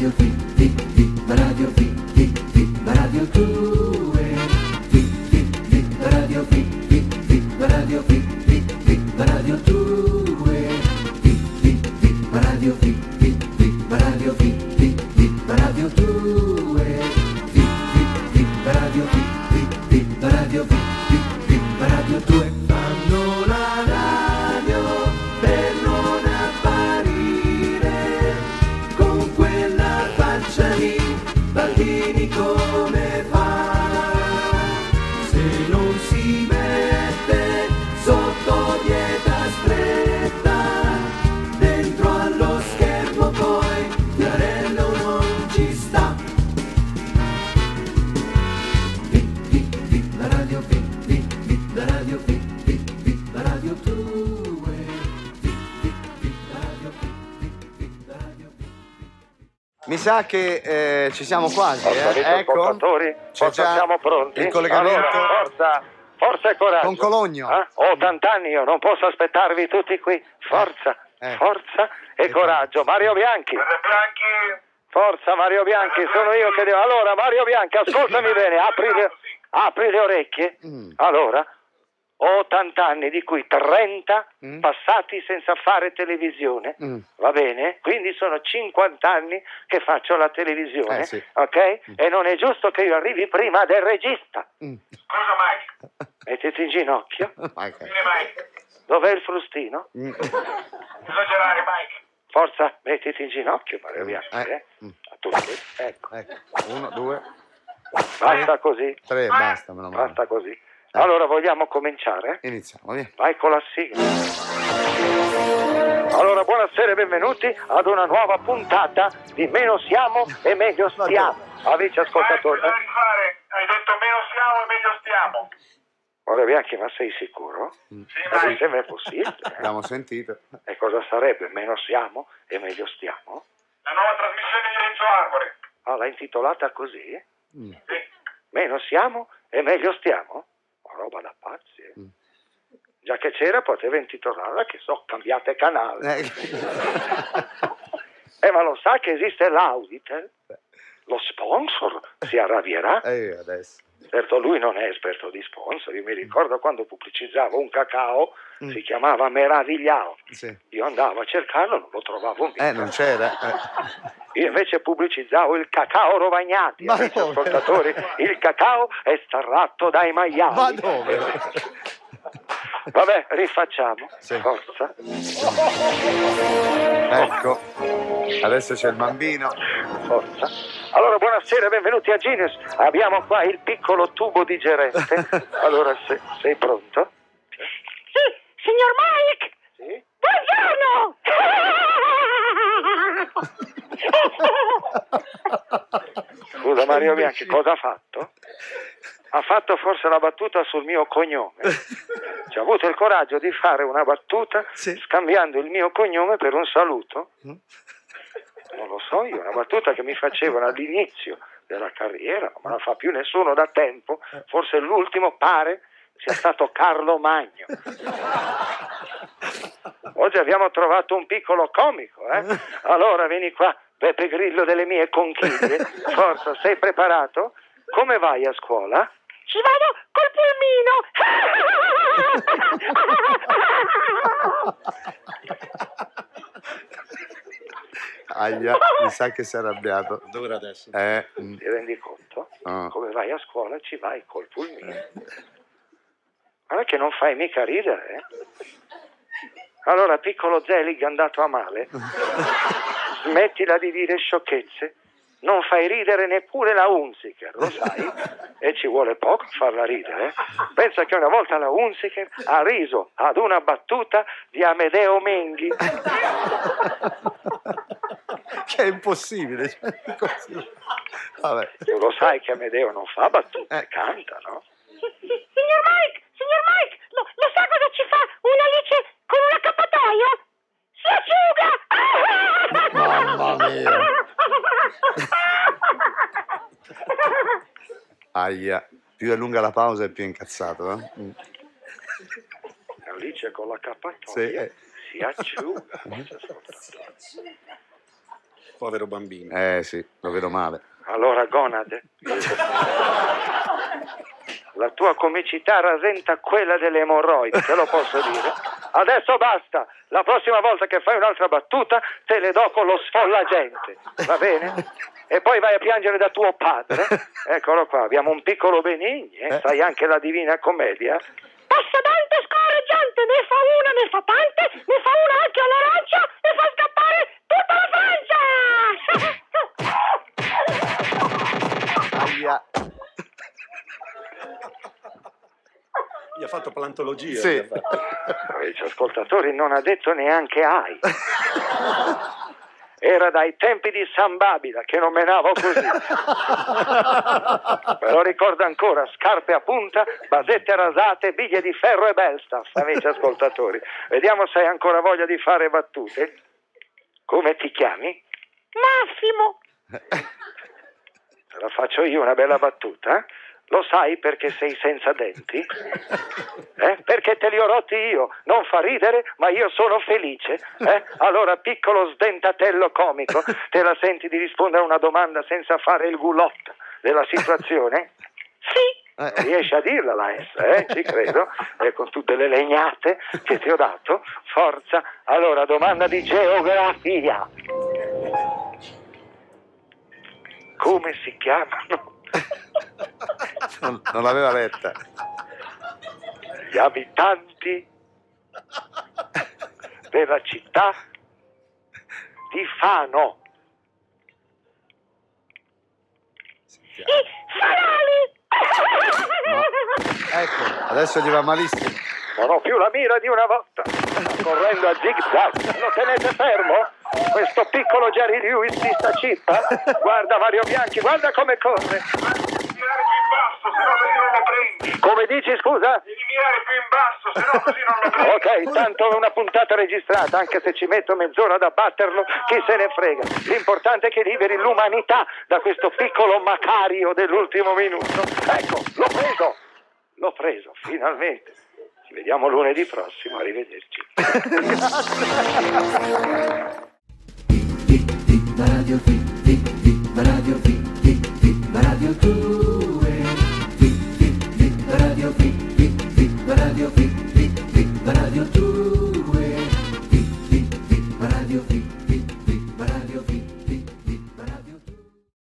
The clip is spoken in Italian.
Radio Fi, Fi, Fi, Radio Fi, Fi, Fi, Radio 2. Fi, Fi, Fi, Radio Fi, Fi, Fi, Radio Fi, Fi, Fi, Radio 2. Mi sa che eh, ci siamo quasi, eh? Ecco, c'è forza, già siamo pronti. il collegamento. Allora, forza, forza e coraggio. Con Cologno. Eh? Ho 80 anni, io non posso aspettarvi tutti qui. Forza, Eh. forza e coraggio. Mario Bianchi. Forza Mario Bianchi, sono io che devo. Allora, Mario Bianchi, ascoltami bene, apri le, apri le orecchie. Mm. Allora, ho 80 anni, di cui 30 Mm. passati senza fare televisione. Mm. Va bene? Quindi sono 50 anni che faccio la televisione. Eh, sì. Ok? E non è giusto che io arrivi prima del regista. Mm. Cosa Mike? Mettiti in ginocchio. Mike. Dov'è il frustino? Mm. Esagerare Mike. Forza, mettiti in ginocchio, Mario Bianchi. Eh. Eh? Mm. A tutti. Ecco. Ecco, uno, due, Basta così. tre, basta, meno male. Basta così. Allora vogliamo cominciare? Iniziamo, via. Vai con la sigla. Allora, buonasera e benvenuti ad una nuova puntata di Meno siamo e meglio stiamo. Amici ascoltatori. Cosa rifare? Hai detto meno siamo e meglio stiamo. Mario Bianchi, ma sei sicuro? Sì, Ma mi Mike. sembra impossibile. eh? Abbiamo sentito. E cosa sarebbe? Meno siamo e meglio stiamo? La nuova trasmissione di Renzo Arbore. Ah, l'ha intitolata così? Mm. Sì. Meno siamo e meglio stiamo? Roba da pazzi. eh. Mm. Già che c'era, poteva intitolarla, che so, cambiate canale. Eh, Eh, ma lo sa che esiste l'Auditel? Lo sponsor si arrabbierà? eh, adesso. Certo, lui non è esperto di sponsor. Io mi ricordo quando pubblicizzavo un cacao, Mm. si chiamava Meravigliao. Sì. Io andavo a cercarlo, non lo trovavo mica. Eh, non c'era. eh. Io invece pubblicizzavo il cacao Rovagnati, Ma dove? ascoltatori. Il cacao è starratto dai maiali. Ma dove? Vabbè, rifacciamo. Sì. Forza. Ecco. Adesso c'è il bambino. Forza. Allora, buonasera, benvenuti a Genius. Abbiamo qua il piccolo tubo digerente. Allora, se- sei pronto? Sì, signor Mike! Sì? Buongiorno! Scusa Mario Bianchi, cosa ha fatto? Ha fatto forse la battuta sul mio cognome. Ci ha avuto il coraggio di fare una battuta Sì. scambiando il mio cognome per un saluto? Mm. Non lo so io, una battuta che mi facevano all'inizio della carriera, non me la fa più nessuno da tempo. Forse l'ultimo pare sia stato Carlo Magno. Oggi abbiamo trovato un piccolo comico, eh? Allora vieni qua, Beppe Grillo delle mie conchiglie. Forza, sei preparato? Come vai a scuola? Ci vado col Aia, mi sa che si è arrabbiato. Dura adesso. Eh, mm, Ti rendi conto? Ah. Come vai a scuola ci vai col pulmino. Guarda che non fai mica ridere, eh? Allora, piccolo Zelig andato a male, smettila di dire sciocchezze. Non fai ridere neppure la Unziker, lo sai? E ci vuole poco a farla ridere. Pensa che una volta la Unziker ha riso ad una battuta di Amedeo Menghi. che è impossibile. cioè. Vabbè. Tu lo sai che Amedeo non fa battute, Eh. canta, no? signor Mike, signor Mike, lo, lo sa cosa ci fa un'alice con un accappatoio? Si asciuga! Mamma mia. Aia. Più è lunga la pausa e più è incazzato. Eh? Alice con l'accappatoio Sì, eh. si acciuga. Povero bambino. Eh sì, lo vedo male. Allora, gonade. La tua comicità rasenta quella delle emorroidi, te lo posso dire. Adesso basta. La prossima volta che fai un'altra battuta, te le do con lo sfollagente. Va bene? E poi vai a piangere da tuo padre. Eccolo qua, abbiamo un piccolo Benigni, eh? sai anche la Divina Commedia. Passa Dante scorreggiante, ne fa una, ne fa tante, ne fa una anche all'arancia e fa scappare! Aia. Gli ha fatto plantologia. Sì. fatto. Amici ascoltatori, non ha detto neanche ai. Era dai tempi di San Babila che non menavo così. Me lo ricordo ancora, scarpe a punta, basette rasate, biglie di ferro e Belstaff, amici ascoltatori. Vediamo se hai ancora voglia di fare battute. Come ti chiami? Massimo! Te la faccio io una bella battuta? eh? Lo sai perché sei senza denti? Eh? Perché te li ho rotti io. Non fa ridere, ma io sono felice. eh? Allora, piccolo sdentatello comico, te la senti di rispondere a una domanda senza fare il gulotto della situazione? Sì! Eh, Riesci a dirla la S, eh? Ci credo. E con tutte le legnate che ti ho dato. Forza. Allora, domanda di geografia. Come si chiamano non, non l'aveva letta. gli abitanti della città di Fano? I fanali! Ecco, adesso gli va malissimo. Non ho più la mira di una volta. Sta correndo a zig zag. Lo tenete fermo? Questo piccolo Jerry Lewis di sta cippa? Guarda Mario Bianchi, guarda come corre. Come dici, scusa? Devi mirare più in basso, se no così non lo prendi. Ok, tanto è una puntata registrata, anche se ci metto mezz'ora ad abbatterlo, chi se ne frega. L'importante è che liberi l'umanità da questo piccolo Macario dell'ultimo minuto. Ecco, l'ho preso! L'ho preso, finalmente. Ci vediamo lunedì prossimo, arrivederci. Radio Fit.